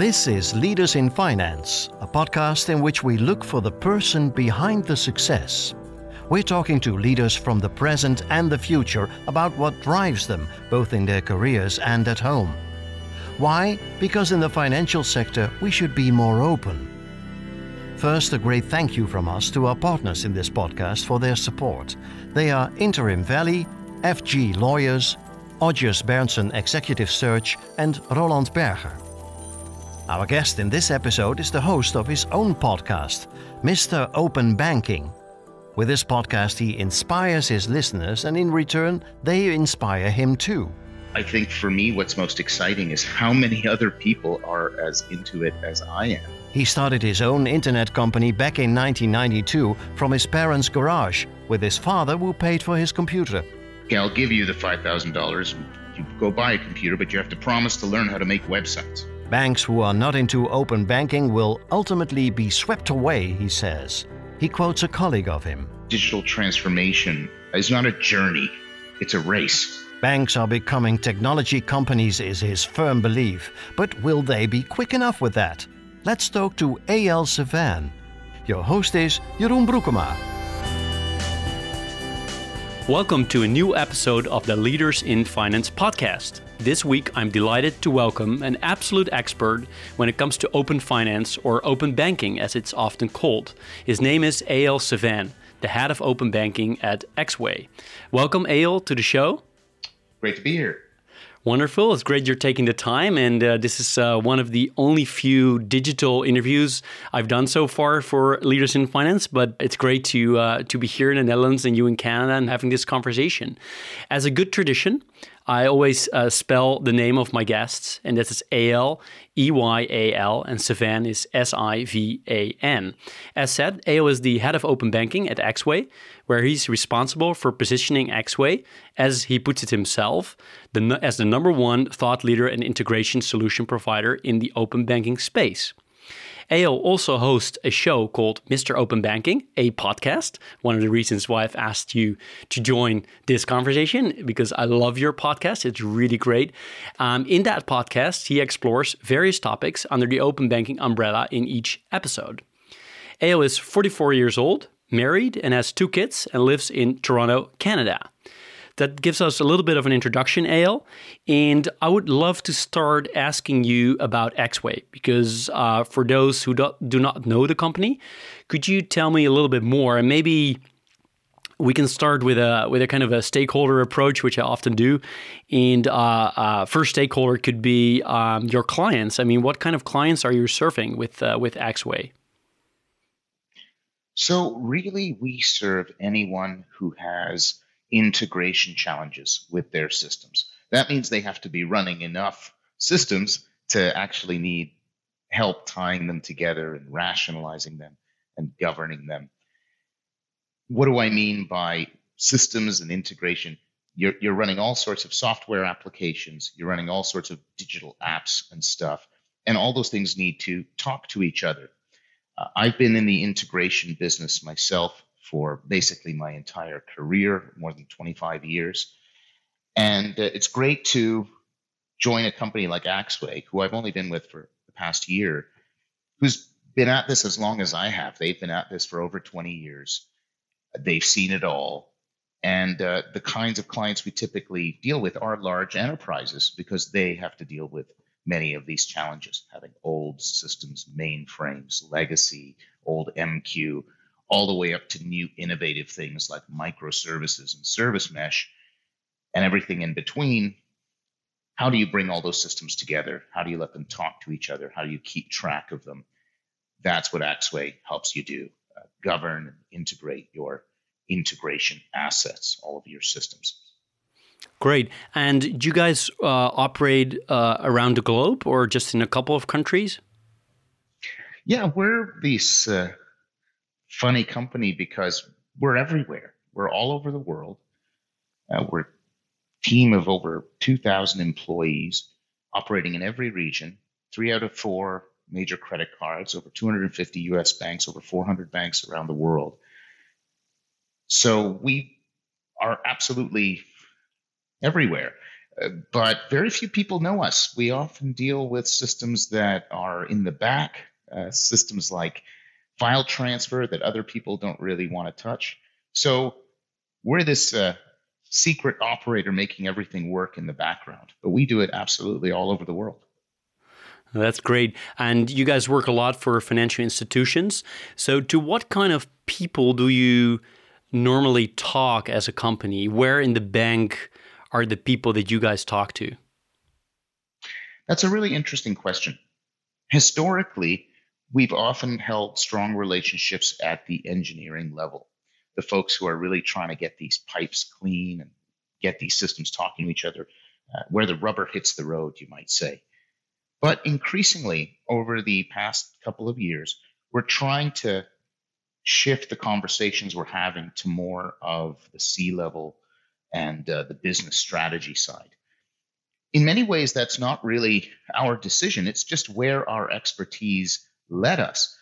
This is Leaders in Finance, a podcast in which we look for the person behind the success. We're talking to leaders from the present and the future about what drives them, both in their careers and at home. Why? Because in the financial sector, we should be more open. First, a great thank you from us to our partners in this podcast for their support. They are Interim Valley, FG Lawyers, Odgers Berndtson Executive Search, and Roland Berger. Our guest in this episode is the host of his own podcast, Mr. Open Banking. With this podcast, he inspires his listeners, and in return, they inspire him too. I think for me, what's most exciting is how many other people are as into it as I am. He started his own internet company back in 1992 from his parents' garage with his father who paid for his computer. Okay, I'll give you the $5,000. You go buy a computer, but you have to promise to learn how to make websites. Banks who are not into open banking will ultimately be swept away, he says. He quotes a colleague of him Digital transformation is not a journey, it's a race. Banks are becoming technology companies, is his firm belief. But will they be quick enough with that? Let's talk to Eyal Sivan. Your host is Jeroen Broekema. Welcome to a new episode of the Leaders in Finance podcast. This week, I'm delighted to welcome an absolute expert when it comes to open finance or open banking, as it's often called. His name is Eyal Sivan, the head of open banking at Axway. Welcome, Eyal, to the show. Great to be here. Wonderful. It's great you're taking the time. And uh, this is uh, one of the only few digital interviews I've done so far for Leaders in Finance. But it's great to, uh, to be here in the Netherlands and you in Canada and having this conversation. As a good tradition, I always uh, spell the name of my guests, and that is A L E Y A L, and Savan is S I V A N. As said, Eyal is the head of open banking at Axway, where he's responsible for positioning Axway, as he puts it himself, the, as the number one thought leader and integration solution provider in the open banking space. Eyal also hosts a show called Mr. Open Banking, a podcast. One of the reasons why I've asked you to join this conversation because I love your podcast. It's really great. Um, in that podcast, he explores various topics under the open banking umbrella in each episode. Eyal is 44 years old, married, and has two kids and lives in Toronto, Canada that gives us a little bit of an introduction, Eyal. And I would love to start asking you about Axway because uh, for those who do, do not know the company, could you tell me a little bit more and maybe we can start with a with a kind of a stakeholder approach, which I often do. And uh, uh, first stakeholder could be um, your clients. I mean, what kind of clients are you serving with uh, with Axway? So really, we serve anyone who has integration challenges with their systems. That means they have to be running enough systems to actually need help tying them together and rationalizing them and governing them. What do I mean by systems and integration? You're, you're running all sorts of software applications, you're running all sorts of digital apps and stuff, and all those things need to talk to each other. Uh, I've been in the integration business myself for basically my entire career, more than 25 years. And uh, it's great to join a company like Axway, who I've only been with for the past year, who's been at this as long as I have. They've been at this for over 20 years. They've seen it all. And uh, the kinds of clients we typically deal with are large enterprises because they have to deal with many of these challenges, having old systems, mainframes, legacy, old MQ, all the way up to new innovative things like microservices and service mesh and everything in between. How do you bring all those systems together? How do you let them talk to each other? How do you keep track of them? That's what Axway helps you do uh, govern and integrate your integration assets, all of your systems. Great. And do you guys uh, operate uh, around the globe or just in a couple of countries? Yeah, we're these uh, funny company because we're everywhere. We're all over the world. Uh, we're a team of over 2,000 employees operating in every region, three out of four major credit cards, over 250 US banks, over 400 banks around the world. So we are absolutely everywhere. Uh, but very few people know us. We often deal with systems that are in the back, uh, systems like file transfer that other people don't really want to touch. So we're this uh, secret operator making everything work in the background, but we do it absolutely all over the world. That's great. And you guys work a lot for financial institutions. So, to what kind of people do you normally talk as a company? Where in the bank are the people that you guys talk to? That's a really interesting question. Historically, we've often held strong relationships at the engineering level. The folks who are really trying to get these pipes clean and get these systems talking to each other, uh, where the rubber hits the road, you might say. But increasingly, over the past couple of years, we're trying to shift the conversations we're having to more of the C level and uh, the business strategy side. In many ways, that's not really our decision. It's just where our expertise led us.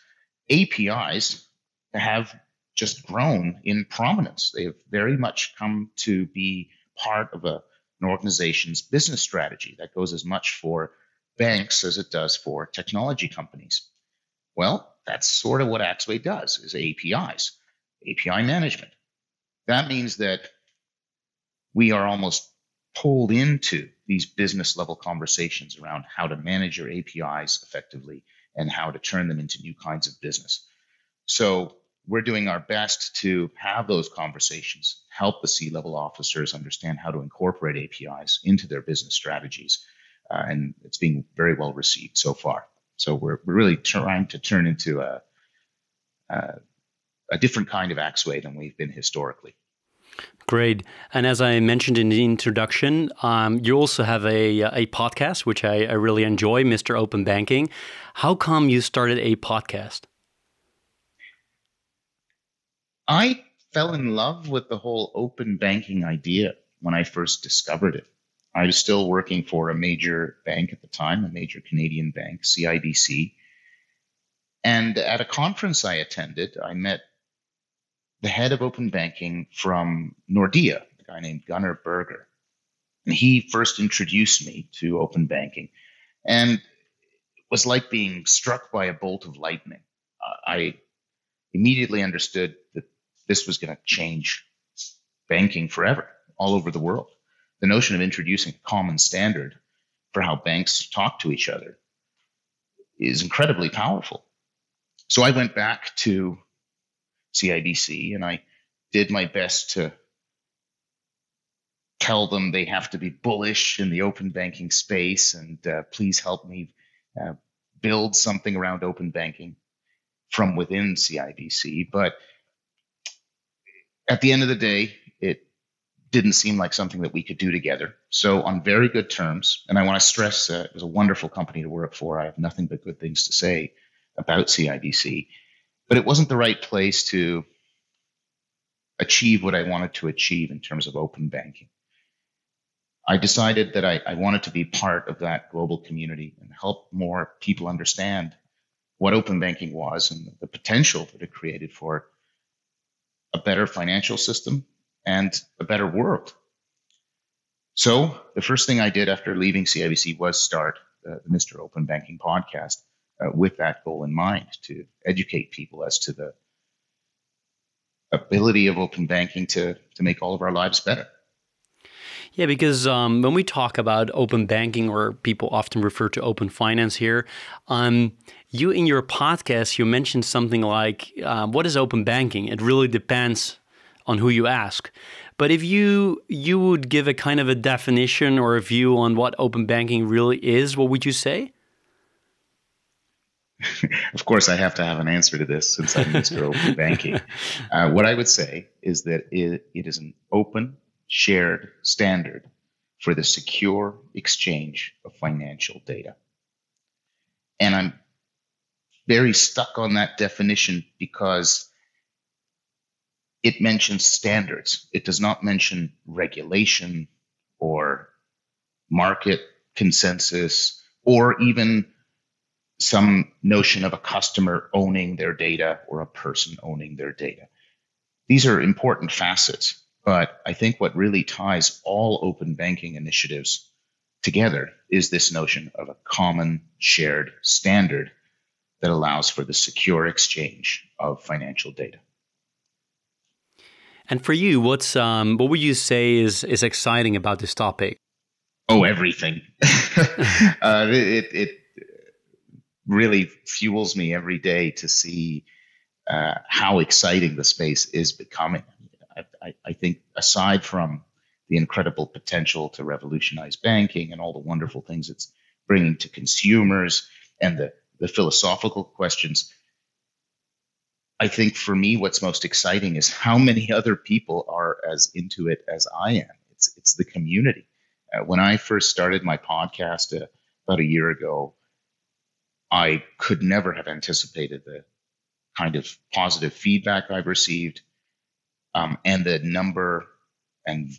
APIs have just grown in prominence. They have very much come to be part of a, an organization's business strategy. That goes as much for banks as it does for technology companies. Well, that's sort of what Axway does is APIs, API management. That means that we are almost pulled into these business level conversations around how to manage your APIs effectively and how to turn them into new kinds of business. So we're doing our best to have those conversations, help the C level officers understand how to incorporate APIs into their business strategies. Uh, and it's being very well received so far. So we're, we're really trying to turn into a, a, a different kind of Axway than we've been historically. Great. And as I mentioned in the introduction, um, you also have a, a podcast, which I, I really enjoy, Mr. Open Banking. How come you started a podcast? I fell in love with the whole open banking idea when I first discovered it. I was still working for a major bank at the time, a major Canadian bank, CIBC. And at a conference I attended, I met the head of open banking from Nordea, a guy named Gunnar Berger. And he first introduced me to open banking. And it was like being struck by a bolt of lightning. Uh, I immediately understood that this was going to change banking forever all over the world. The notion of introducing a common standard for how banks talk to each other is incredibly powerful. So I went back to CIBC, and I did my best to tell them they have to be bullish in the open banking space and uh, please help me uh, build something around open banking from within CIBC. But at the end of the day, it didn't seem like something that we could do together. So, on very good terms, and I want to stress uh, it was a wonderful company to work for. I have nothing but good things to say about CIBC but it wasn't the right place to achieve what I wanted to achieve in terms of open banking. I decided that I, I, wanted to be part of that global community and help more people understand what open banking was and the potential that it created for a better financial system and a better world. So the first thing I did after leaving CIBC was start uh, the Mr. Open Banking podcast uh, with that goal in mind to educate people as to the ability of open banking to, to make all of our lives better. Yeah, because um, when we talk about open banking, or people often refer to open finance here, um, you in your podcast you mentioned something like, uh, "What is open banking?" It really depends on who you ask. But if you you would give a kind of a definition or a view on what open banking really is, what would you say? of course, I have to have an answer to this since I'm Mr. open Banking. Uh, what I would say is that it, it is an open, shared standard for the secure exchange of financial data. And I'm very stuck on that definition because it mentions standards. It does not mention regulation or market consensus or even some notion of a customer owning their data or a person owning their data. These are important facets, But I think what really ties all open banking initiatives together is this notion of a common shared standard that allows for the secure exchange of financial data. And for you, what's um, what would you say is is exciting about this topic? Oh, everything. uh, it, it really fuels me every day to see uh, how exciting the space is becoming. I, I, I, think aside from the incredible potential to revolutionize banking and all the wonderful things it's bringing to consumers and the, the philosophical questions, I think for me, what's most exciting is how many other people are as into it as I am. It's it's the community. Uh, when I first started my podcast uh, about a year ago, I could never have anticipated the kind of positive feedback I've received um, and the number and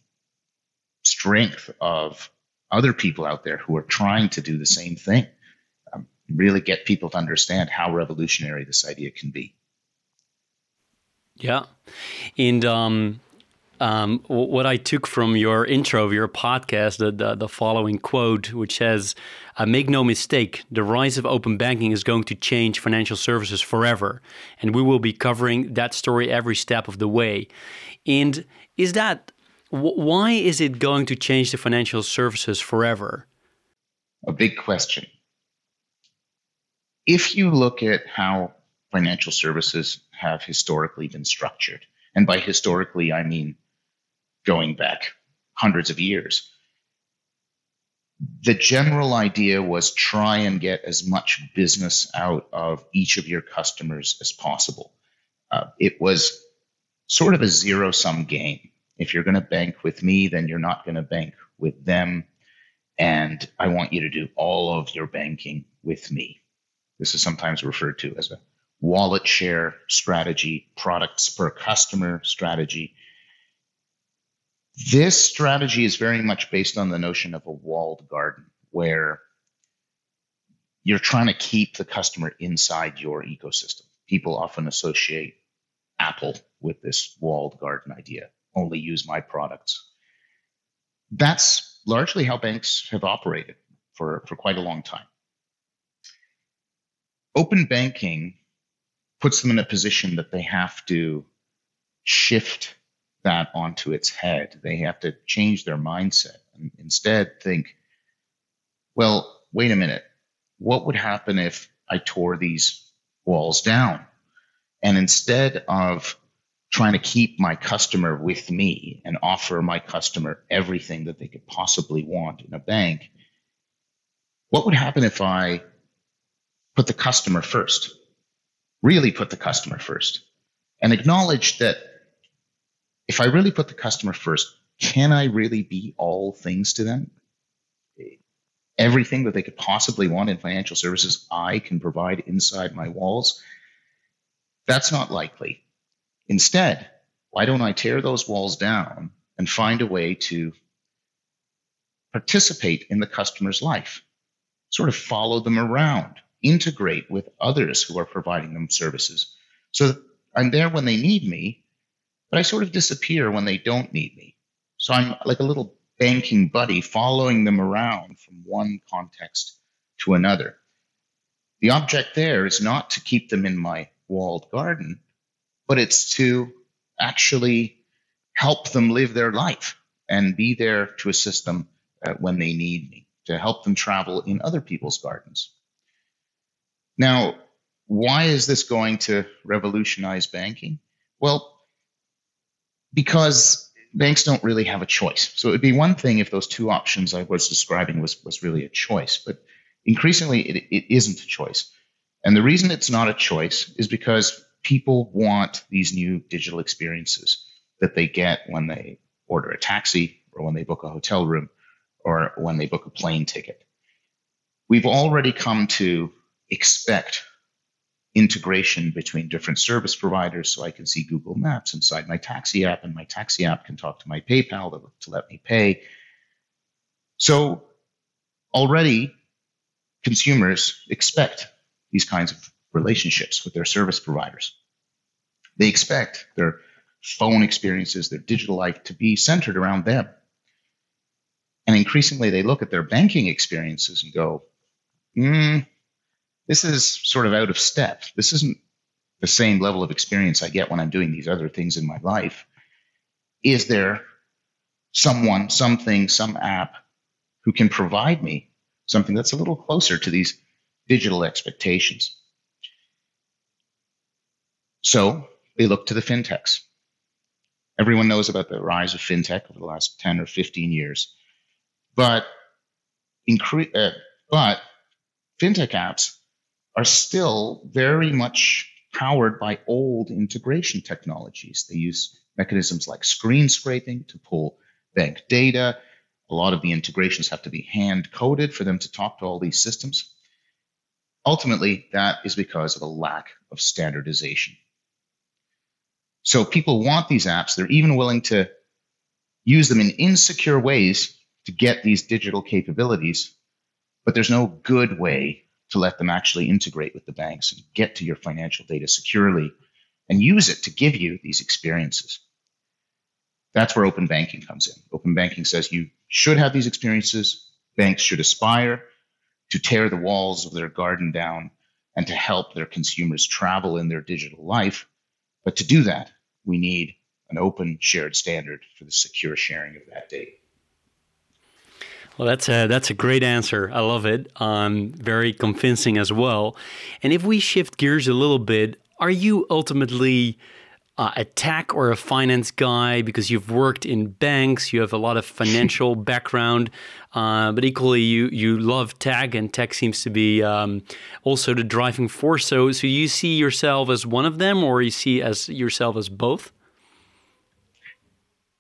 strength of other people out there who are trying to do the same thing. Um, really get people to understand how revolutionary this idea can be. Yeah. And um, um, what I took from your intro of your podcast, the, the, the following quote, which says, Make no mistake, the rise of open banking is going to change financial services forever. And we will be covering that story every step of the way. And is that, why is it going to change the financial services forever? A big question. If you look at how financial services have historically been structured, and by historically, I mean going back hundreds of years. The general idea was try and get as much business out of each of your customers as possible. Uh, it was sort of a zero sum game. If you're going to bank with me, then you're not going to bank with them. And I want you to do all of your banking with me. This is sometimes referred to as a wallet share strategy, products per customer strategy. This strategy is very much based on the notion of a walled garden where you're trying to keep the customer inside your ecosystem. People often associate Apple with this walled garden idea only use my products. That's largely how banks have operated for, for quite a long time. Open banking puts them in a position that they have to shift that onto its head. They have to change their mindset and instead think, well, wait a minute. What would happen if I tore these walls down? And instead of trying to keep my customer with me and offer my customer everything that they could possibly want in a bank, what would happen if I put the customer first? Really put the customer first and acknowledge that if I really put the customer first, can I really be all things to them? Everything that they could possibly want in financial services, I can provide inside my walls. That's not likely. Instead, why don't I tear those walls down and find a way to participate in the customer's life, sort of follow them around, integrate with others who are providing them services so that I'm there when they need me, but I sort of disappear when they don't need me. So I'm like a little banking buddy following them around from one context to another. The object there is not to keep them in my walled garden, but it's to actually help them live their life and be there to assist them uh, when they need me, to help them travel in other people's gardens. Now, why is this going to revolutionize banking? Well, because banks don't really have a choice. So it would be one thing if those two options I was describing was, was really a choice, but increasingly it, it isn't a choice. And the reason it's not a choice is because people want these new digital experiences that they get when they order a taxi or when they book a hotel room or when they book a plane ticket. We've already come to expect integration between different service providers so I can see Google Maps inside my taxi app, and my taxi app can talk to my PayPal to, to let me pay. So already consumers expect these kinds of relationships with their service providers. They expect their phone experiences, their digital life to be centered around them. And increasingly, they look at their banking experiences and go, hmm, this is sort of out of step. This isn't the same level of experience I get when I'm doing these other things in my life. Is there someone, something, some app who can provide me something that's a little closer to these digital expectations? So they look to the fintechs. Everyone knows about the rise of fintech over the last 10 or 15 years. But, incre- uh, but fintech apps are still very much powered by old integration technologies. They use mechanisms like screen scraping to pull bank data. A lot of the integrations have to be hand coded for them to talk to all these systems. Ultimately, that is because of a lack of standardization. So people want these apps. They're even willing to use them in insecure ways to get these digital capabilities, but there's no good way to let them actually integrate with the banks and get to your financial data securely and use it to give you these experiences. That's where open banking comes in. Open banking says you should have these experiences. Banks should aspire to tear the walls of their garden down and to help their consumers travel in their digital life. But to do that, we need an open shared standard for the secure sharing of that data. Well, that's a that's a great answer. I love it. Um, very convincing as well. And if we shift gears a little bit, are you ultimately uh, a tech or a finance guy because you've worked in banks, you have a lot of financial background, uh, but equally you you love tech, and tech seems to be um, also the driving force. So, so you see yourself as one of them, or you see as yourself as both?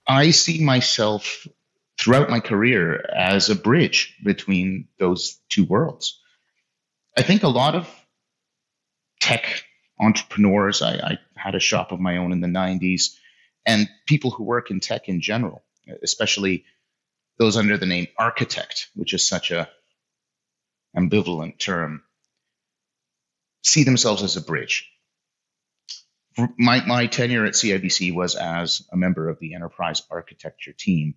I see myself throughout my career as a bridge between those two worlds. I think a lot of tech entrepreneurs, I, I, had a shop of my own in the 90s, and people who work in tech in general, especially those under the name architect, which is such a ambivalent term, see themselves as a bridge. My, my tenure at CIBC was as a member of the enterprise architecture team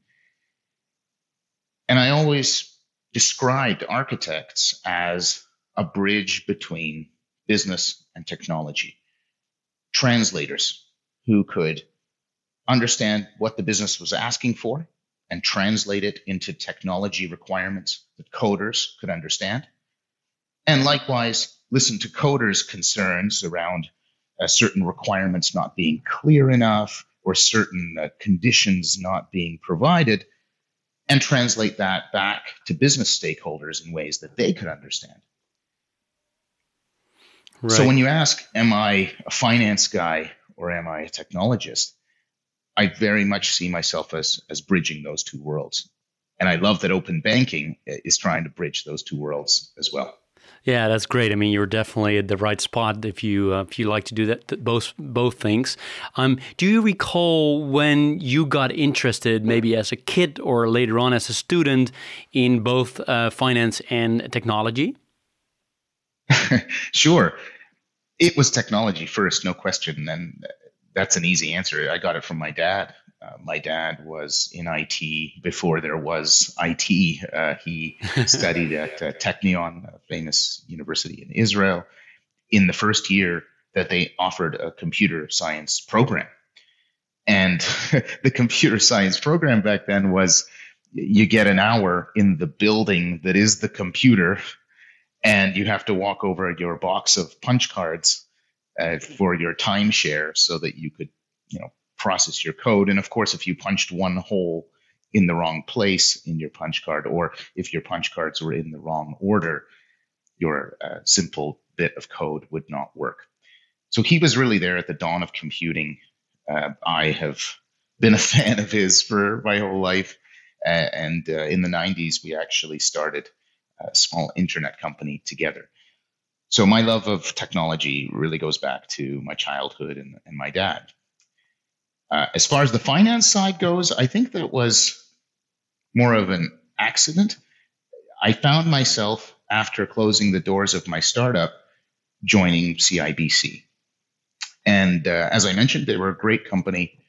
and I always described architects as a bridge between business and technology, translators who could understand what the business was asking for and translate it into technology requirements that coders could understand. And likewise, listen to coders' concerns around uh, certain requirements not being clear enough or certain uh, conditions not being provided and translate that back to business stakeholders in ways that they could understand. Right. So when you ask, am I a finance guy or am I a technologist? I very much see myself as, as bridging those two worlds. And I love that open banking is trying to bridge those two worlds as well. Yeah, that's great. I mean, you're definitely at the right spot if you uh, if you like to do that both both things. Um, do you recall when you got interested, maybe as a kid or later on as a student, in both uh, finance and technology? sure, it was technology first, no question, and that's an easy answer. I got it from my dad. Uh, my dad was in IT before there was IT. Uh, he studied at uh, Technion, a famous university in Israel, in the first year that they offered a computer science program. And the computer science program back then was you get an hour in the building that is the computer, and you have to walk over your box of punch cards uh, for your timeshare so that you could, you know, process your code. And of course, if you punched one hole in the wrong place in your punch card, or if your punch cards were in the wrong order, your uh, simple bit of code would not work. So he was really there at the dawn of computing. Uh, I have been a fan of his for my whole life. Uh, and uh, in the 90s, we actually started a small internet company together. So my love of technology really goes back to my childhood and, and my dad. Uh, as far as the finance side goes, I think that was more of an accident. I found myself after closing the doors of my startup joining CIBC. And uh, as I mentioned, they were a great company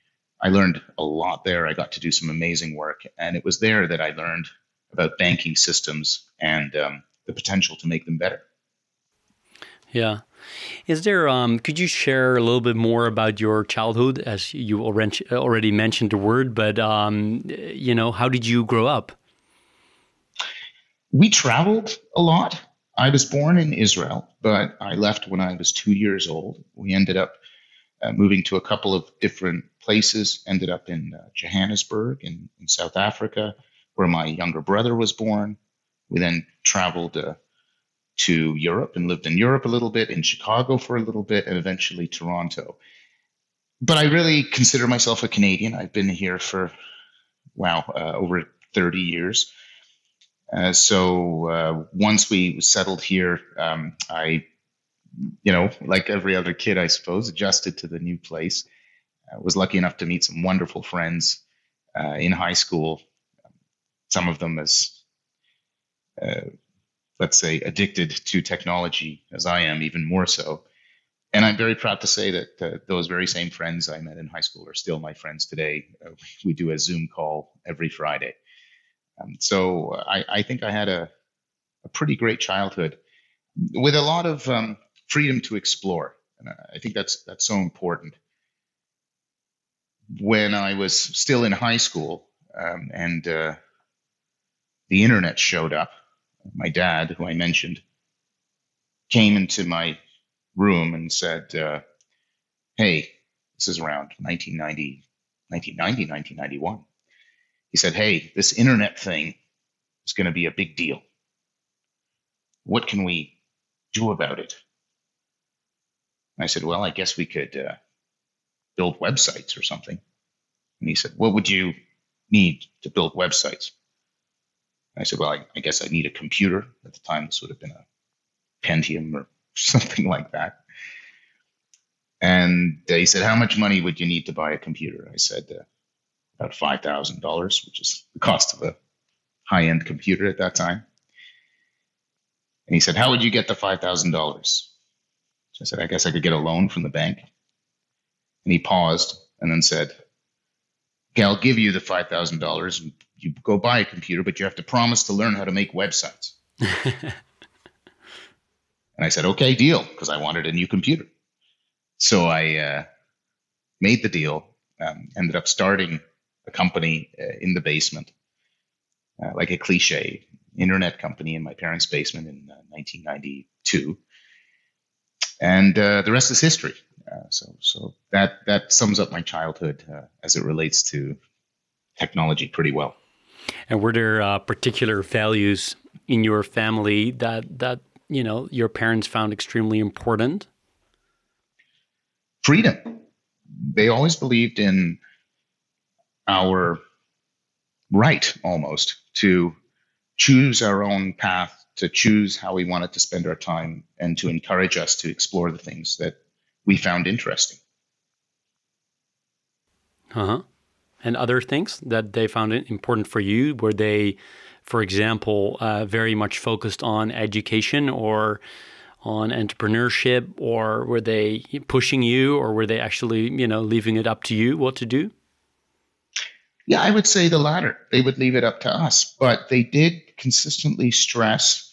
I learned a lot there. I got to do some amazing work, and it was there that I learned about banking systems and um, the potential to make them better. Yeah. Is there, um, could you share a little bit more about your childhood as you already mentioned the word, but, um, you know, how did you grow up? We traveled a lot. I was born in Israel, but I left when I was two years old. We ended up uh, moving to a couple of different places, ended up in uh, Johannesburg in, in, South Africa, where my younger brother was born. We then traveled uh, to Europe and lived in Europe a little bit, in Chicago for a little bit, and eventually Toronto. But I really consider myself a Canadian. I've been here for, wow, uh, over 30 years. Uh, so uh, once we settled here, um, I, you know, like every other kid, I suppose, adjusted to the new place. I was lucky enough to meet some wonderful friends uh, in high school. Some of them as uh, let's say, addicted to technology as I am, even more so. And I'm very proud to say that uh, those very same friends I met in high school are still my friends today. Uh, we do a Zoom call every Friday. Um, so I, I, think I had a, a, pretty great childhood with a lot of um, freedom to explore. And I think that's that's so important. When I was still in high school um, and uh, the internet showed up, my dad, who I mentioned, came into my room and said, uh, Hey, this is around 1990, 1990, 1991. He said, Hey, this internet thing is going to be a big deal. What can we do about it? I said, Well, I guess we could uh, build websites or something. And he said, What would you need to build websites? I said, well, I, I, guess I need a computer. At the time, this would have been a Pentium or something like that. And he said, how much money would you need to buy a computer? I said, uh, about $5,000, which is the cost of a high end computer at that time. And he said, how would you get the $5,000? So I said, I guess I could get a loan from the bank. And he paused and then said, okay, I'll give you the $5,000 and you go buy a computer, but you have to promise to learn how to make websites. and I said, okay, deal, because I wanted a new computer. So I uh, made the deal, um, ended up starting a company uh, in the basement, uh, like a cliche internet company in my parents' basement in 1992. Uh, and uh, the rest is history. Uh, so, so that that sums up my childhood as it relates to technology pretty well. And were there uh, particular values in your family that that you know your parents found extremely important? Freedom. They always believed in our right, almost, to choose our own path, to choose how we wanted to spend our time, and to encourage us to explore the things that we found interesting. Uh huh and other things that they found important for you? Were they, for example, uh, very much focused on education or on entrepreneurship, or were they pushing you, or were they actually, you know, leaving it up to you what to do? Yeah, I would say the latter. They would leave it up to us, but they did consistently stress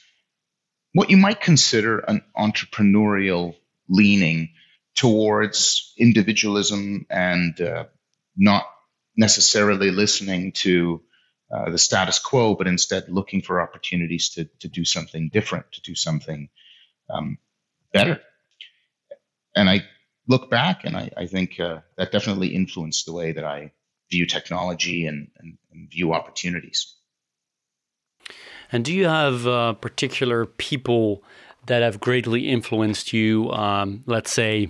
what you might consider an entrepreneurial leaning towards individualism and uh, not necessarily listening to uh, the status quo, but instead looking for opportunities to, to do something different, to do something um, better. And I look back and I, I think uh, that definitely influenced the way that I view technology and, and, and view opportunities. And do you have uh, particular people that have greatly influenced you? Um, let's say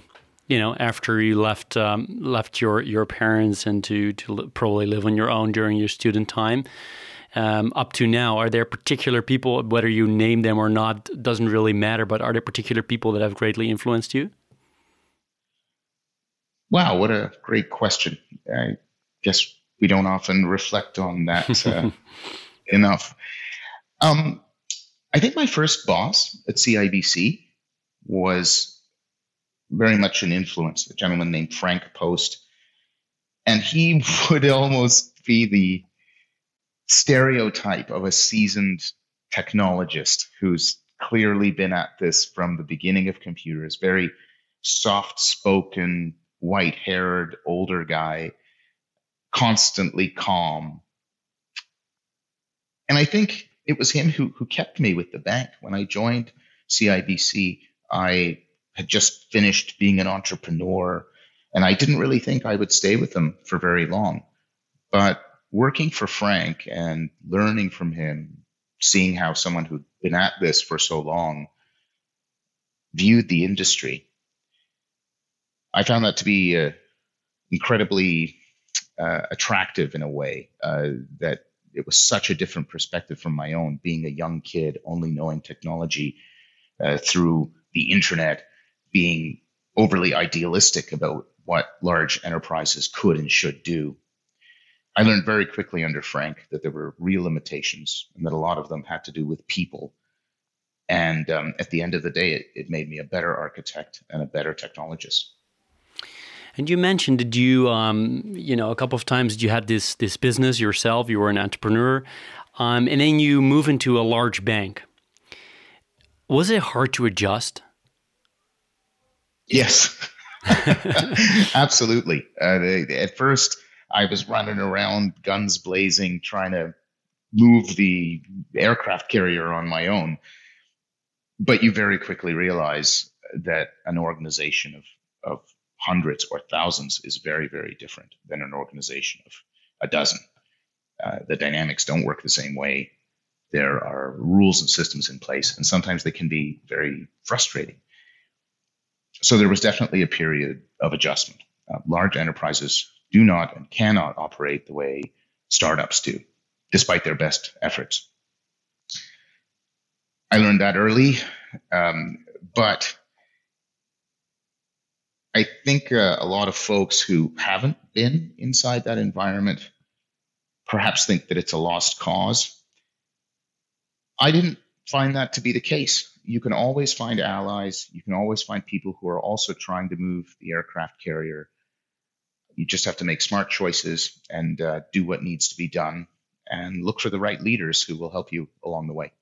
you know, after you left um, left your your parents and to to probably live on your own during your student time, um, up to now, are there particular people, whether you name them or not, doesn't really matter, but are there particular people that have greatly influenced you? Wow, what a great question. I guess we don't often reflect on that uh, enough. Um, I think my first boss at CIBC was very much an influence. A gentleman named Frank Post. And he would almost be the stereotype of a seasoned technologist who's clearly been at this from the beginning of computers, very soft spoken, white haired, older guy, constantly calm. And I think it was him who, who kept me with the bank. When I joined CIBC, I had just finished being an entrepreneur, and I didn't really think I would stay with them for very long. But working for Frank and learning from him, seeing how someone who'd been at this for so long viewed the industry, I found that to be uh, incredibly uh, attractive in a way uh, that it was such a different perspective from my own, being a young kid, only knowing technology uh, through the internet, being overly idealistic about what large enterprises could and should do. I learned very quickly under Frank that there were real limitations and that a lot of them had to do with people. And um, at the end of the day, it, it made me a better architect and a better technologist. And you mentioned that you, um, you know, a couple of times you had this this business yourself. You were an entrepreneur, um, and then you move into a large bank. Was it hard to adjust? Yes, absolutely. Uh, at first, I was running around, guns blazing, trying to move the aircraft carrier on my own. But you very quickly realize that an organization of, of hundreds or thousands is very, very different than an organization of a dozen. Uh, the dynamics don't work the same way. There are rules and systems in place, and sometimes they can be very frustrating. So there was definitely a period of adjustment. Uh, large enterprises do not and cannot operate the way startups do, despite their best efforts. I learned that early, um, but I think uh, a lot of folks who haven't been inside that environment perhaps think that it's a lost cause. I didn't find that to be the case. You can always find allies. You can always find people who are also trying to move the aircraft carrier. You just have to make smart choices and uh, do what needs to be done and look for the right leaders who will help you along the way.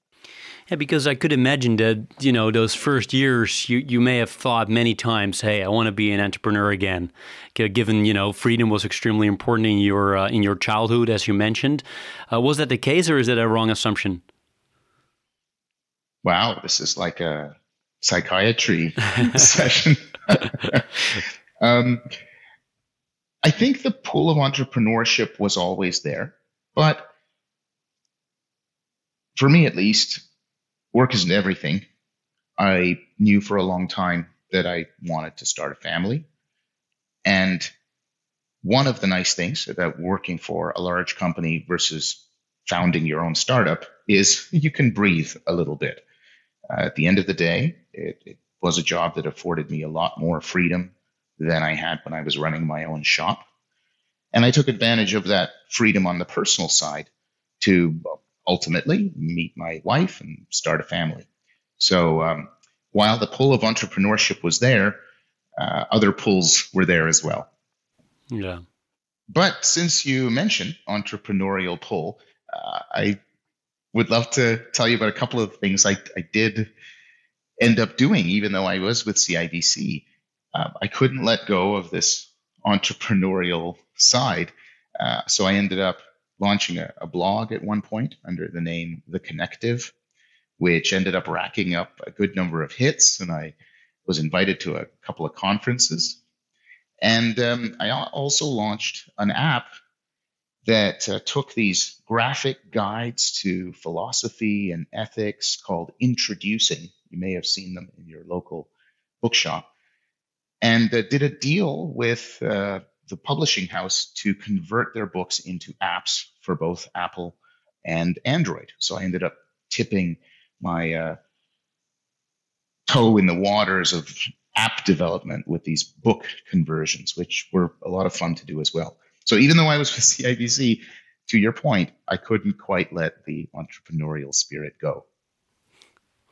Yeah, because I could imagine that, you know, those first years, you, you may have thought many times, hey, I want to be an entrepreneur again. Given, you know, freedom was extremely important in your, uh, in your childhood, as you mentioned. Uh, was that the case or is that a wrong assumption? Wow, this is like a psychiatry session. um, I think the pool of entrepreneurship was always there, but for me at least, work isn't everything. I knew for a long time that I wanted to start a family. And one of the nice things about working for a large company versus founding your own startup is you can breathe a little bit. Uh, at the end of the day, it, it was a job that afforded me a lot more freedom than I had when I was running my own shop. And I took advantage of that freedom on the personal side to ultimately meet my wife and start a family. So um, while the pull of entrepreneurship was there, uh, other pulls were there as well. Yeah. But since you mentioned entrepreneurial pull, uh, I would love to tell you about a couple of things I, I did end up doing, even though I was with CIBC. Uh, I couldn't let go of this entrepreneurial side. Uh, so I ended up launching a, a blog at one point under the name The Connective, which ended up racking up a good number of hits. And I was invited to a couple of conferences. And um, I also launched an app that uh, took these graphic guides to philosophy and ethics called Introducing. You may have seen them in your local bookshop. And uh, did a deal with uh, the publishing house to convert their books into apps for both Apple and Android. So I ended up tipping my uh, toe in the waters of app development with these book conversions, which were a lot of fun to do as well. So even though I was with CIBC, to your point, I couldn't quite let the entrepreneurial spirit go.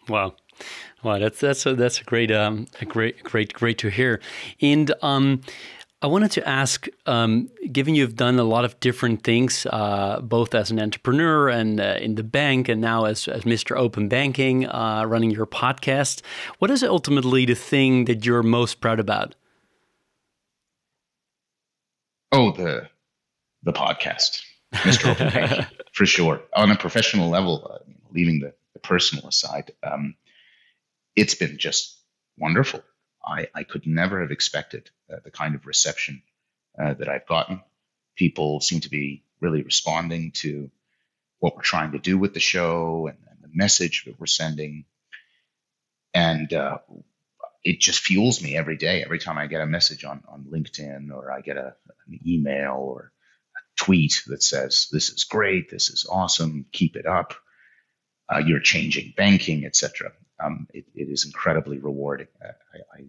Wow, wow, that's that's a, that's a great um, a great great great to hear. And um, I wanted to ask, um, given you've done a lot of different things, uh, both as an entrepreneur and uh, in the bank, and now as, as Mr. Open Banking, uh, running your podcast, what is ultimately the thing that you're most proud about? Oh, the the podcast, Mr. Open for sure. On a professional level, uh, leaving the, the personal aside, um, it's been just wonderful. I, I could never have expected uh, the kind of reception uh, that I've gotten. People seem to be really responding to what we're trying to do with the show and, and the message that we're sending. And uh, it just fuels me every day. Every time I get a message on, on LinkedIn or I get a, an email or a tweet that says, This is great, this is awesome, keep it up, uh, you're changing banking, etc. Um, it, it is incredibly rewarding. I, I,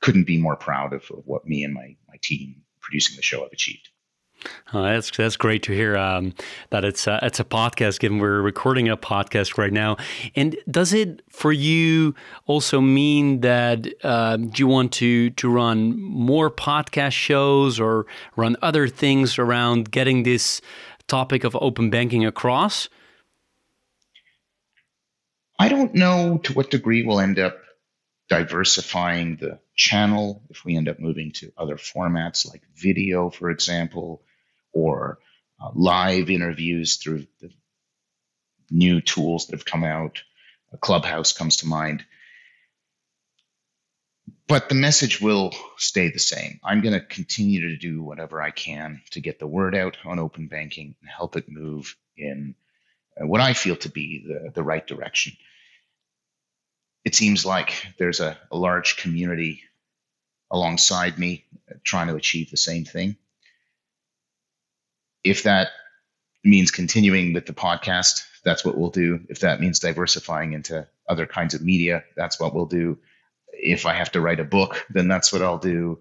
couldn't be more proud of, of what me and my, my team producing the show have achieved. Oh, that's that's great to hear um, that it's it's a podcast. Given we're recording a podcast right now, and does it for you also mean that uh, do you want to to run more podcast shows or run other things around getting this topic of open banking across? I don't know to what degree we'll end up diversifying the channel if we end up moving to other formats like video, for example, or uh, live interviews through the new tools that have come out. A Clubhouse comes to mind. But the message will stay the same. I'm going to continue to do whatever I can to get the word out on open banking and help it move in uh, what I feel to be the, the right direction. It seems like there's a, a large community alongside me trying to achieve the same thing. If that means continuing with the podcast, that's what we'll do. If that means diversifying into other kinds of media, that's what we'll do. If I have to write a book, then that's what I'll do.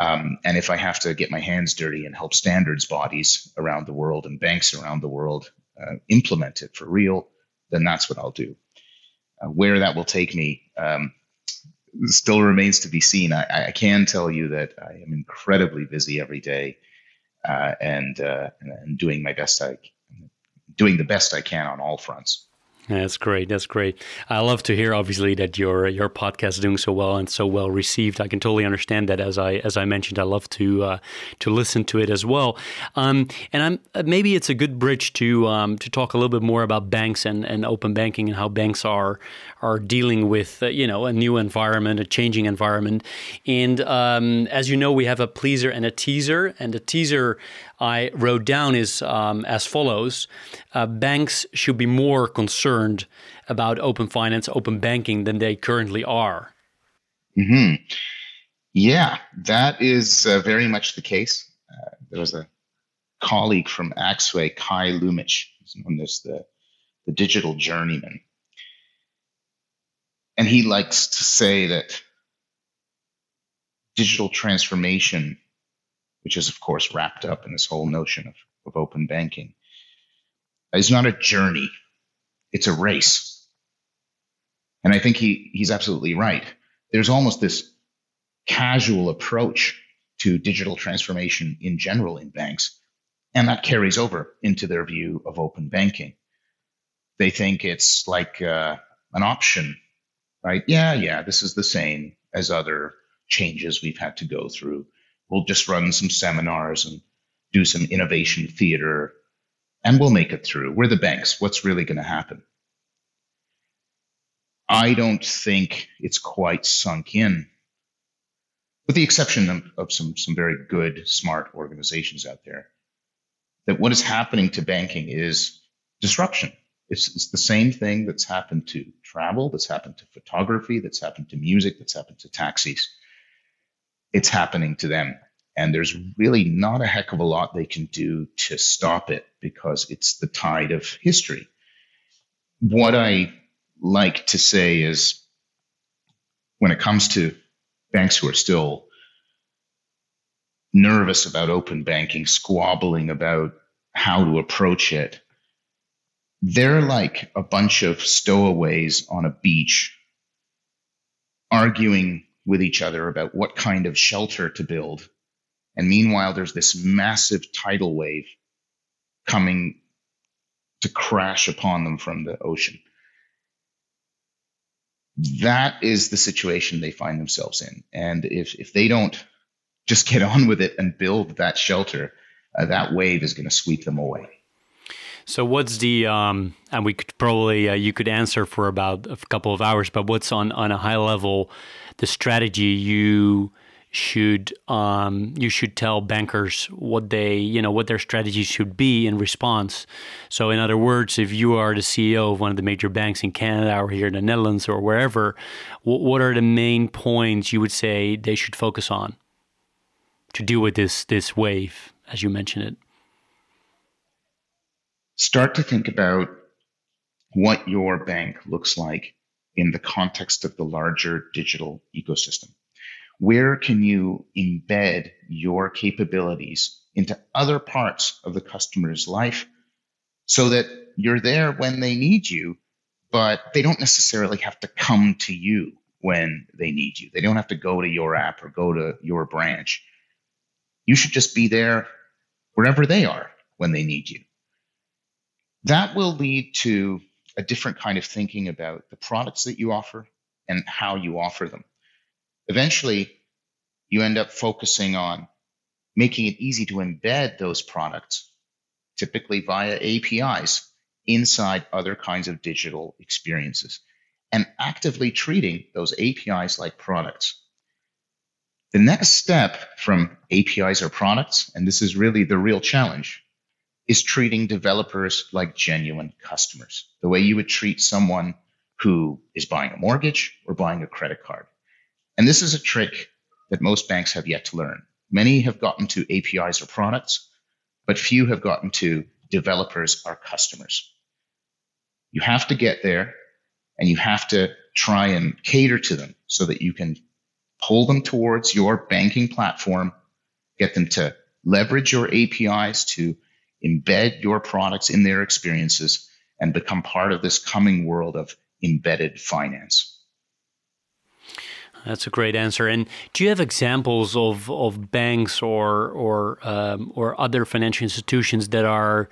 Um, and if I have to get my hands dirty and help standards bodies around the world and banks around the world uh, implement it for real, then that's what I'll do. Uh, where that will take me, um, still remains to be seen. I, I, can tell you that I am incredibly busy every day, uh, and uh, and doing my best. I doing the best I can on all fronts. That's great. That's great. I love to hear, obviously, that your your podcast is doing so well and so well received. I can totally understand that. As I as I mentioned, I love to uh, to listen to it as well. Um, and I'm uh, maybe it's a good bridge to um, to talk a little bit more about banks and, and open banking and how banks are are dealing with uh, you know a new environment, a changing environment. And um, as you know, we have a pleaser and a teaser. And the teaser I wrote down is um, as follows: uh, Banks should be more concerned about open finance, open banking than they currently are. Hmm. Yeah, that is uh, very much the case. Uh, there was a colleague from Axway, Kai Lumich, who's known as the the digital journeyman, and he likes to say that digital transformation which is, of course, wrapped up in this whole notion of, of open banking, is not a journey, it's a race. And I think he, he's absolutely right. There's almost this casual approach to digital transformation in general in banks, and that carries over into their view of open banking. They think it's like uh, an option, right? Yeah, yeah, this is the same as other changes we've had to go through we'll just run some seminars and do some innovation theater and we'll make it through. We're the banks. What's really going to happen? I don't think it's quite sunk in, with the exception of, of some, some very good, smart organizations out there, that what is happening to banking is disruption. It's, it's the same thing that's happened to travel, that's happened to photography, that's happened to music, that's happened to taxis it's happening to them. And there's really not a heck of a lot they can do to stop it because it's the tide of history. What I like to say is when it comes to banks who are still nervous about open banking, squabbling about how to approach it, they're like a bunch of stowaways on a beach arguing with each other about what kind of shelter to build. And meanwhile, there's this massive tidal wave coming to crash upon them from the ocean. That is the situation they find themselves in. And if, if they don't just get on with it and build that shelter, uh, that wave is going to sweep them away. So what's the um, and we could probably uh, you could answer for about a couple of hours, but what's on on a high level the strategy you should um, you should tell bankers what they you know what their strategy should be in response. So in other words, if you are the CEO of one of the major banks in Canada or here in the Netherlands or wherever, what are the main points you would say they should focus on to deal with this this wave as you mentioned it? Start to think about what your bank looks like in the context of the larger digital ecosystem. Where can you embed your capabilities into other parts of the customer's life so that you're there when they need you, but they don't necessarily have to come to you when they need you. They don't have to go to your app or go to your branch. You should just be there wherever they are when they need you that will lead to a different kind of thinking about the products that you offer and how you offer them. Eventually, you end up focusing on making it easy to embed those products, typically via APIs, inside other kinds of digital experiences, and actively treating those APIs like products. The next step from APIs or products, and this is really the real challenge, is treating developers like genuine customers, the way you would treat someone who is buying a mortgage or buying a credit card. And this is a trick that most banks have yet to learn. Many have gotten to APIs or products, but few have gotten to developers are customers. You have to get there and you have to try and cater to them so that you can pull them towards your banking platform, get them to leverage your APIs to embed your products in their experiences, and become part of this coming world of embedded finance. That's a great answer. And do you have examples of, of banks or or um, or other financial institutions that are,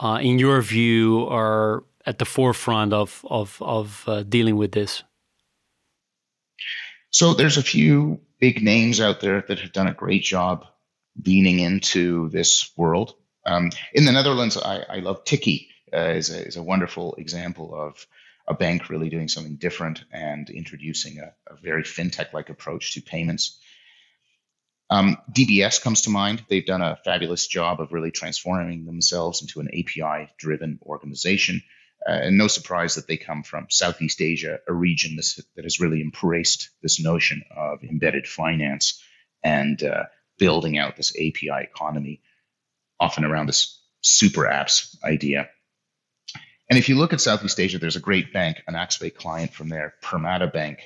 uh, in your view, are at the forefront of of of uh, dealing with this? So there's a few big names out there that have done a great job leaning into this world. Um, in the Netherlands, I, I love Tikkie uh, is, a, is a wonderful example of a bank really doing something different and introducing a, a very fintech-like approach to payments. Um, DBS comes to mind. They've done a fabulous job of really transforming themselves into an API-driven organization. Uh, and no surprise that they come from Southeast Asia, a region this, that has really embraced this notion of embedded finance and uh, building out this API economy often around this super apps idea. And if you look at Southeast Asia, there's a great bank, an Axway client from there, Permata Bank.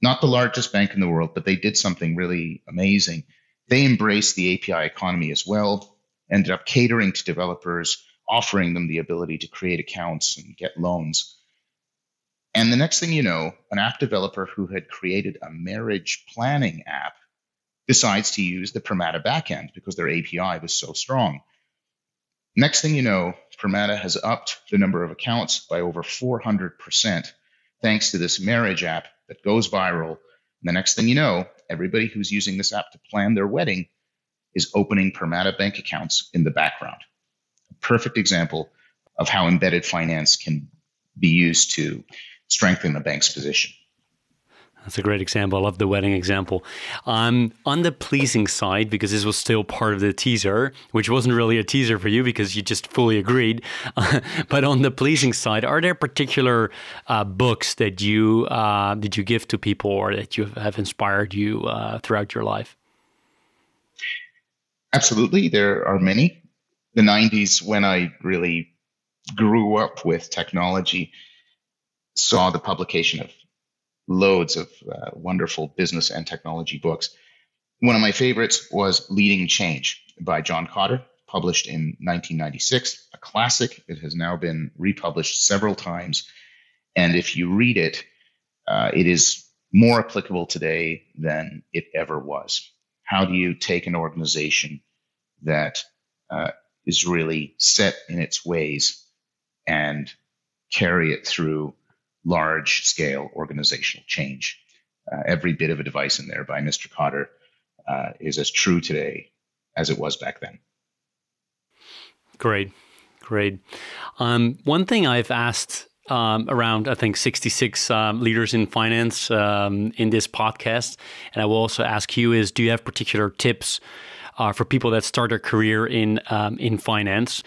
Not the largest bank in the world, but they did something really amazing. They embraced the API economy as well, ended up catering to developers, offering them the ability to create accounts and get loans. And the next thing you know, an app developer who had created a marriage planning app decides to use the Permata backend because their API was so strong. Next thing you know, Permata has upped the number of accounts by over 400% thanks to this marriage app that goes viral. And the next thing you know, everybody who's using this app to plan their wedding is opening Permata bank accounts in the background. A perfect example of how embedded finance can be used to strengthen the bank's position. That's a great example. I love the wedding example. Um, on the pleasing side, because this was still part of the teaser, which wasn't really a teaser for you because you just fully agreed. but on the pleasing side, are there particular uh, books that you uh, did you give to people or that you have inspired you uh, throughout your life? Absolutely, there are many. The '90s, when I really grew up with technology, saw the publication of loads of uh, wonderful business and technology books. One of my favorites was Leading Change by John Kotter, published in 1996, a classic. It has now been republished several times. And if you read it, uh, it is more applicable today than it ever was. How do you take an organization that uh, is really set in its ways and carry it through large scale organizational change? Uh, every bit of advice in there by Mr. Kotter uh, is as true today as it was back then. Great, great. Um, one thing I've asked um, around, I think, 66 um, leaders in finance um, in this podcast. And I will also ask you is do you have particular tips uh, for people that start their career in, um, in finance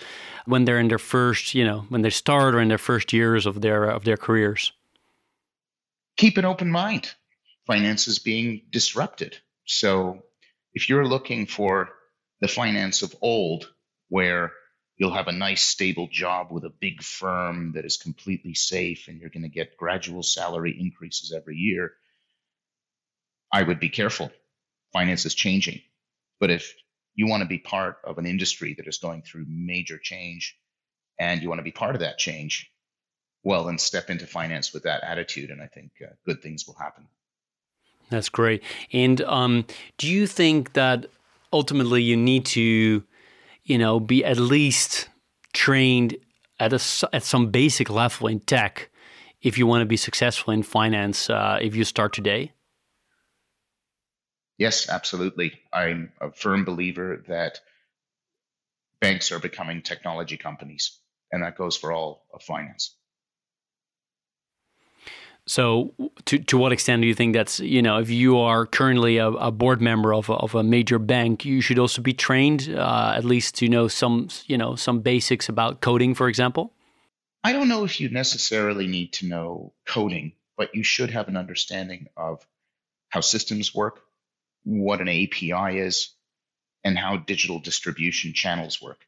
when they're in their first, you know, when they start or in their first years of their, of their careers? Keep an open mind. Finance is being disrupted. So if you're looking for the finance of old, where you'll have a nice stable job with a big firm that is completely safe and you're going to get gradual salary increases every year i would be careful finance is changing but if you want to be part of an industry that is going through major change and you want to be part of that change well then step into finance with that attitude and i think uh, good things will happen that's great and um, do you think that ultimately you need to you know, be at least trained at a at some basic level in tech if you want to be successful in finance uh, if you start today? Yes, absolutely. I'm a firm believer that banks are becoming technology companies, and that goes for all of finance. So, to to what extent do you think that's you know if you are currently a, a board member of a, of a major bank, you should also be trained uh, at least to know some you know some basics about coding, for example? I don't know if you necessarily need to know coding, but you should have an understanding of how systems work, what an API is, and how digital distribution channels work.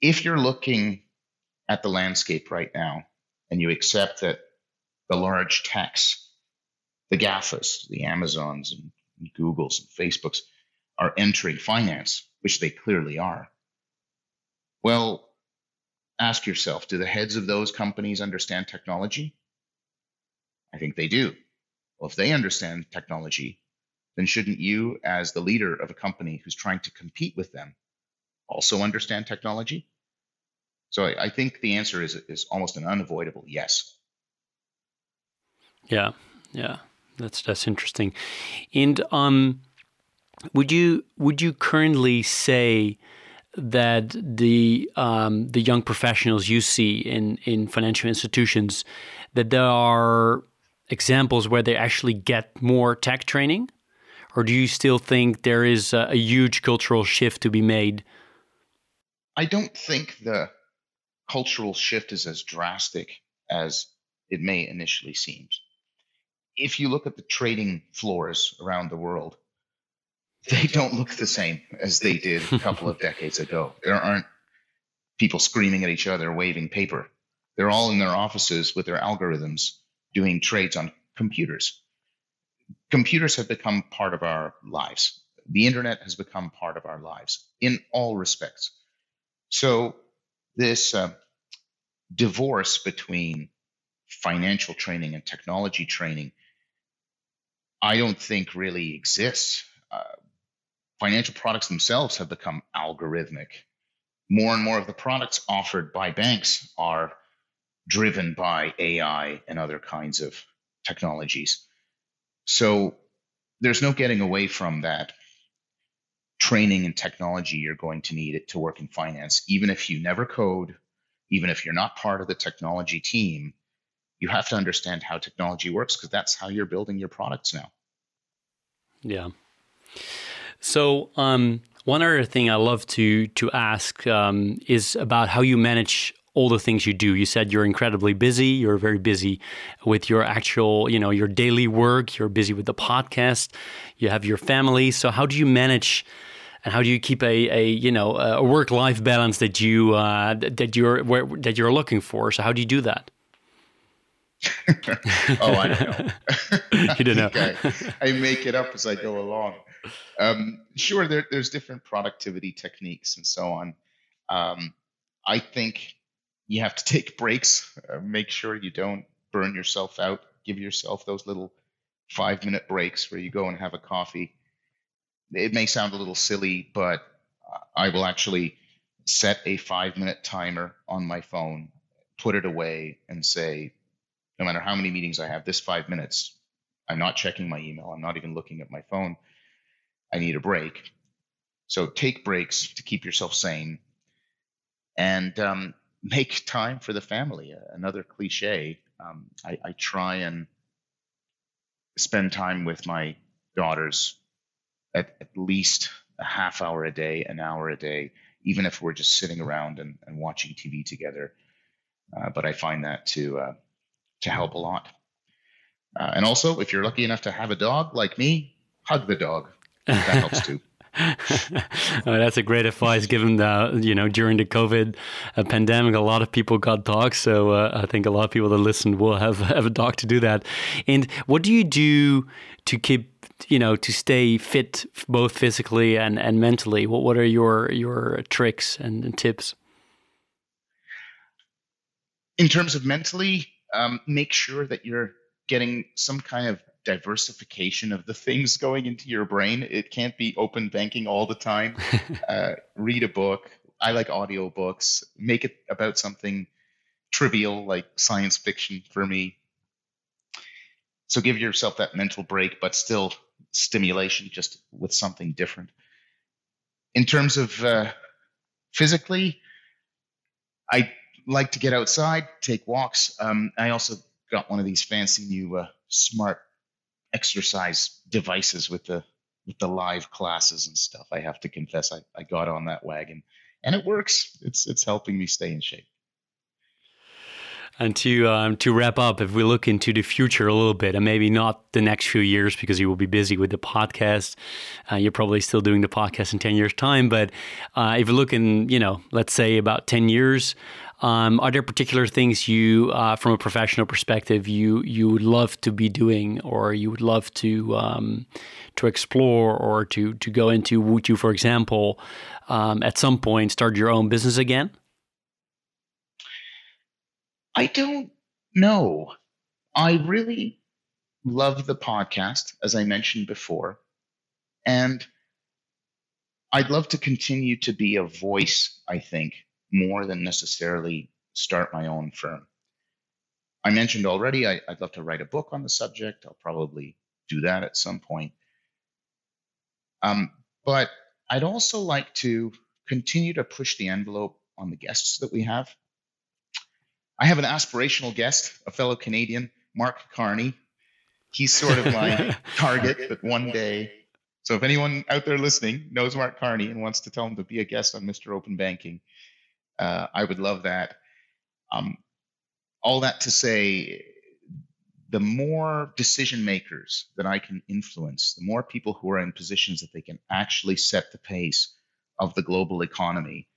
If you're looking at the landscape right now and you accept that the large techs, the GAFAs, the Amazons and Googles and Facebooks are entering finance, which they clearly are. Well, ask yourself do the heads of those companies understand technology? I think they do. Well, if they understand technology, then shouldn't you, as the leader of a company who's trying to compete with them, also understand technology? So I, I think the answer is, is almost an unavoidable yes. Yeah, yeah, that's that's interesting. And um, would you would you currently say that the um, the young professionals you see in in financial institutions that there are examples where they actually get more tech training, or do you still think there is a, a huge cultural shift to be made? I don't think the cultural shift is as drastic as it may initially seem if you look at the trading floors around the world, they don't look the same as they did a couple of decades ago. There aren't people screaming at each other, waving paper. They're all in their offices with their algorithms doing trades on computers. Computers have become part of our lives. The internet has become part of our lives in all respects. So, this uh, divorce between financial training and technology training I don't think really exists. Uh, financial products themselves have become algorithmic. More and more of the products offered by banks are driven by AI and other kinds of technologies. So there's no getting away from that training and technology you're going to need it to work in finance. Even if you never code, even if you're not part of the technology team, you have to understand how technology works because that's how you're building your products now. Yeah. So, um, one other thing I love to to ask um, is about how you manage all the things you do. You said you're incredibly busy. You're very busy with your actual, you know, your daily work. You're busy with the podcast. You have your family. So, how do you manage? And how do you keep a, a you know a work life balance that you uh, that you're where, that you're looking for? So how do you do that? oh, I don't know. you don't know. I, I, make it up as I go along. Um, sure, there, there's different productivity techniques and so on. Um, I think you have to take breaks. Uh, make sure you don't burn yourself out give yourself those little five minute breaks where you go and have a coffee. It may sound a little silly, but I will actually set a five minute timer on my phone, put it away, and say, no matter how many meetings I have, this five minutes, I'm not checking my email. I'm not even looking at my phone. I need a break. So take breaks to keep yourself sane and um, make time for the family. Uh, another cliche. Um, I, I try and spend time with my daughters at, at least a half hour a day, an hour a day, even if we're just sitting around and, and watching TV together. Uh, but I find that to uh, to help a lot. Uh, and also, if you're lucky enough to have a dog like me, hug the dog. That helps too. That's a great advice given that you know during the covid uh, pandemic a lot of people got dogs so uh, i think a lot of people that listen will have have a dog to do that. And what do you do to keep you know to stay fit both physically and and mentally? What what are your your tricks and, and tips? In terms of mentally um, make sure that you're getting some kind of diversification of the things going into your brain. It can't be open banking all the time. uh, read a book. I like audiobooks. Make it about something trivial like science fiction for me. So give yourself that mental break, but still stimulation, just with something different. In terms of uh, physically, I like to get outside, take walks. Um, I also got one of these fancy new uh, smart exercise devices with the with the live classes and stuff. I have to confess, I, I got on that wagon, and it works. It's it's helping me stay in shape. And to um, to wrap up, if we look into the future a little bit, and maybe not the next few years because you will be busy with the podcast, uh, you're probably still doing the podcast in ten years' time. But uh, if you look in, you know, let's say about ten years, um, are there particular things you, uh, from a professional perspective, you you would love to be doing, or you would love to um, to explore, or to to go into? Would you, for example, um, at some point start your own business again? I don't know. I really love the podcast, as I mentioned before. And I'd love to continue to be a voice, I think, more than necessarily start my own firm. I mentioned already I, would love to write a book on the subject. I'll probably do that at some point. Um, but I'd also like to continue to push the envelope on the guests that we have. I have an aspirational guest, a fellow Canadian, Mark Carney. He's sort of my target that one day. So if anyone out there listening knows Mark Carney and wants to tell him to be a guest on Mr. Open Banking, uh, I would love that. Um, all that to say, the more decision makers that I can influence, the more people who are in positions that they can actually set the pace of the global economy,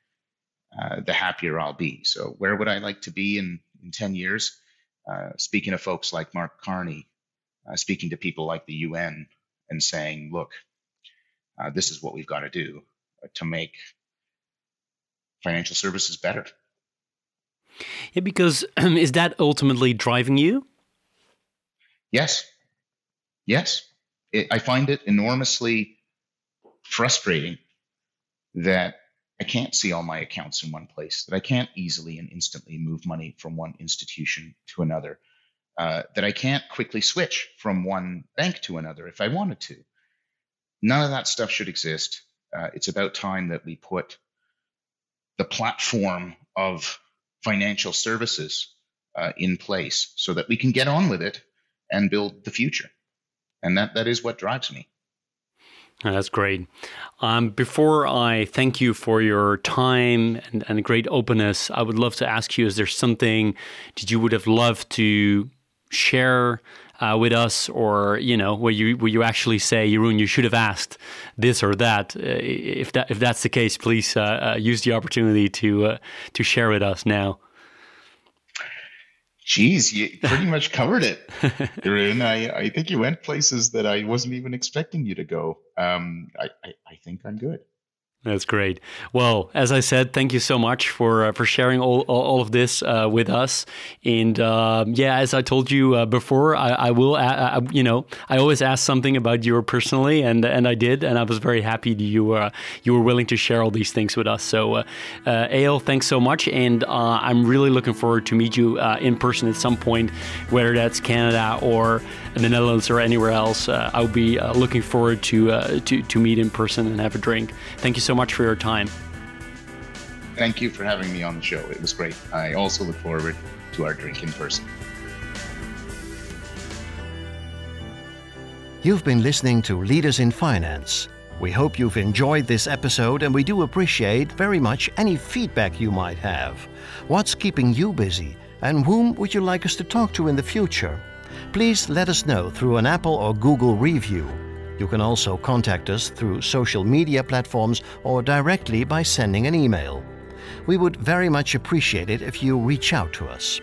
uh, the happier I'll be. So, where would I like to be in, in 10 years? Uh, speaking to folks like Mark Carney, uh, speaking to people like the UN, and saying, look, uh, this is what we've got to do to make financial services better. Yeah, because is that ultimately driving you? Yes. Yes. It, I find it enormously frustrating that I can't see all my accounts in one place, that I can't easily and instantly move money from one institution to another, uh, that I can't quickly switch from one bank to another if I wanted to. None of that stuff should exist. Uh, it's about time that we put the platform of financial services uh, in place so that we can get on with it and build the future. And that, that is what drives me. That's great. Um, before I thank you for your time and, and great openness, I would love to ask you: Is there something that you would have loved to share uh, with us, or you know, where you where you actually say, Jeroen, you should have asked this or that? Uh, if that if that's the case, please uh, uh use the opportunity to uh, to share with us now. Geez, you pretty much covered it, Jeroen. I, I think you went places that I wasn't even expecting you to go. Um, I, I, I think I'm good. That's great. Well, as I said, thank you so much for uh, for sharing all, all, all of this uh, with us. And uh, yeah, as I told you uh, before, I, I will. I, you know, I always ask something about you personally, and and I did, and I was very happy you were you were willing to share all these things with us. So, uh, uh Eyal, thanks so much, and uh, I'm really looking forward to meet you in person at some point, whether that's Canada or the Netherlands or anywhere else. Uh, I'll be uh, looking forward to uh, to to meet in person and have a drink. Thank you so so much for your time. Thank you for having me on the show. It was great. I also look forward to our drink in person. You've been listening to Leaders in Finance. We hope you've enjoyed this episode and we do appreciate very much any feedback you might have. What's keeping you busy and whom would you like us to talk to in the future? Please let us know through an Apple or Google review. You can also contact us through social media platforms or directly by sending an email. We would very much appreciate it if you reach out to us.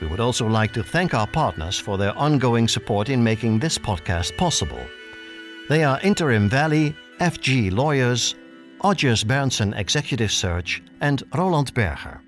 We would also like to thank our partners for their ongoing support in making this podcast possible. They are Interim Valley, FG Lawyers, Odgers Berndtson Executive Search, and Roland Berger.